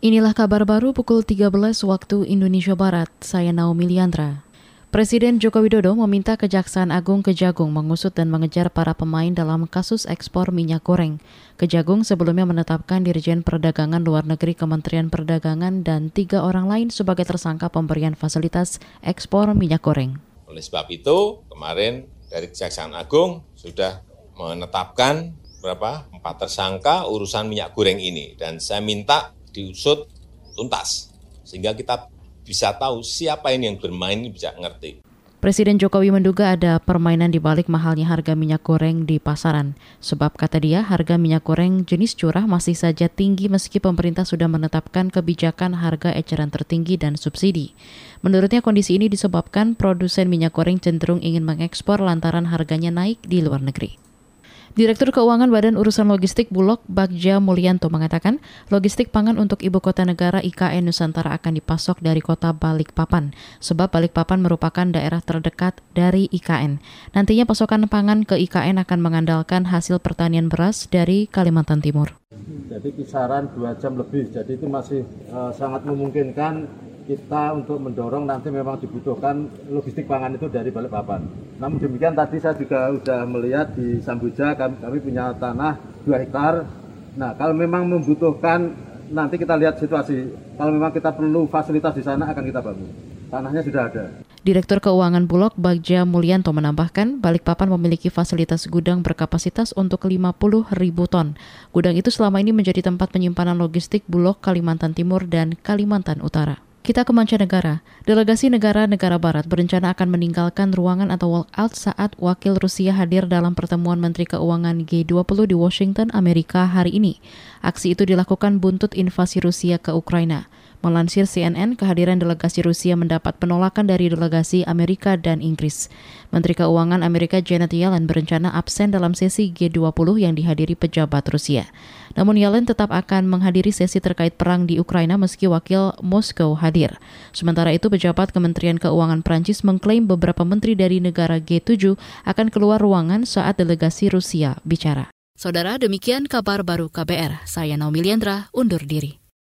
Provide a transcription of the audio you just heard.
Inilah kabar baru pukul 13 waktu Indonesia Barat. Saya Naomi Liandra. Presiden Joko Widodo meminta Kejaksaan Agung Kejagung mengusut dan mengejar para pemain dalam kasus ekspor minyak goreng. Kejagung sebelumnya menetapkan Dirjen Perdagangan Luar Negeri Kementerian Perdagangan dan tiga orang lain sebagai tersangka pemberian fasilitas ekspor minyak goreng. Oleh sebab itu, kemarin dari Kejaksaan Agung sudah menetapkan berapa empat tersangka urusan minyak goreng ini dan saya minta diusut tuntas sehingga kita bisa tahu siapa ini yang bermain bisa ngerti. Presiden Jokowi menduga ada permainan di balik mahalnya harga minyak goreng di pasaran. Sebab kata dia, harga minyak goreng jenis curah masih saja tinggi meski pemerintah sudah menetapkan kebijakan harga eceran tertinggi dan subsidi. Menurutnya kondisi ini disebabkan produsen minyak goreng cenderung ingin mengekspor lantaran harganya naik di luar negeri. Direktur Keuangan Badan Urusan Logistik Bulog Bagja Mulyanto mengatakan, logistik pangan untuk ibu kota negara IKN Nusantara akan dipasok dari kota Balikpapan, sebab Balikpapan merupakan daerah terdekat dari IKN. Nantinya pasokan pangan ke IKN akan mengandalkan hasil pertanian beras dari Kalimantan Timur. Jadi kisaran dua jam lebih, jadi itu masih uh, sangat memungkinkan kita untuk mendorong nanti memang dibutuhkan logistik pangan itu dari Balikpapan. Namun demikian tadi saya juga sudah melihat di Sambuja kami, kami punya tanah 2 hektar. Nah kalau memang membutuhkan nanti kita lihat situasi. Kalau memang kita perlu fasilitas di sana akan kita bangun. Tanahnya sudah ada. Direktur Keuangan Bulog Bagja Mulyanto menambahkan, Balikpapan memiliki fasilitas gudang berkapasitas untuk 50 ribu ton. Gudang itu selama ini menjadi tempat penyimpanan logistik Bulog Kalimantan Timur dan Kalimantan Utara. Kita ke mancanegara. Delegasi negara-negara barat berencana akan meninggalkan ruangan atau walkout saat wakil Rusia hadir dalam pertemuan Menteri Keuangan G20 di Washington, Amerika hari ini. Aksi itu dilakukan buntut invasi Rusia ke Ukraina. Melansir CNN, kehadiran delegasi Rusia mendapat penolakan dari delegasi Amerika dan Inggris. Menteri Keuangan Amerika Janet Yellen berencana absen dalam sesi G20 yang dihadiri pejabat Rusia. Namun Yellen tetap akan menghadiri sesi terkait perang di Ukraina meski wakil Moskow hadir. Sementara itu, pejabat Kementerian Keuangan Prancis mengklaim beberapa menteri dari negara G7 akan keluar ruangan saat delegasi Rusia bicara. Saudara, demikian kabar baru KBR. Saya Naomi Liandra, undur diri.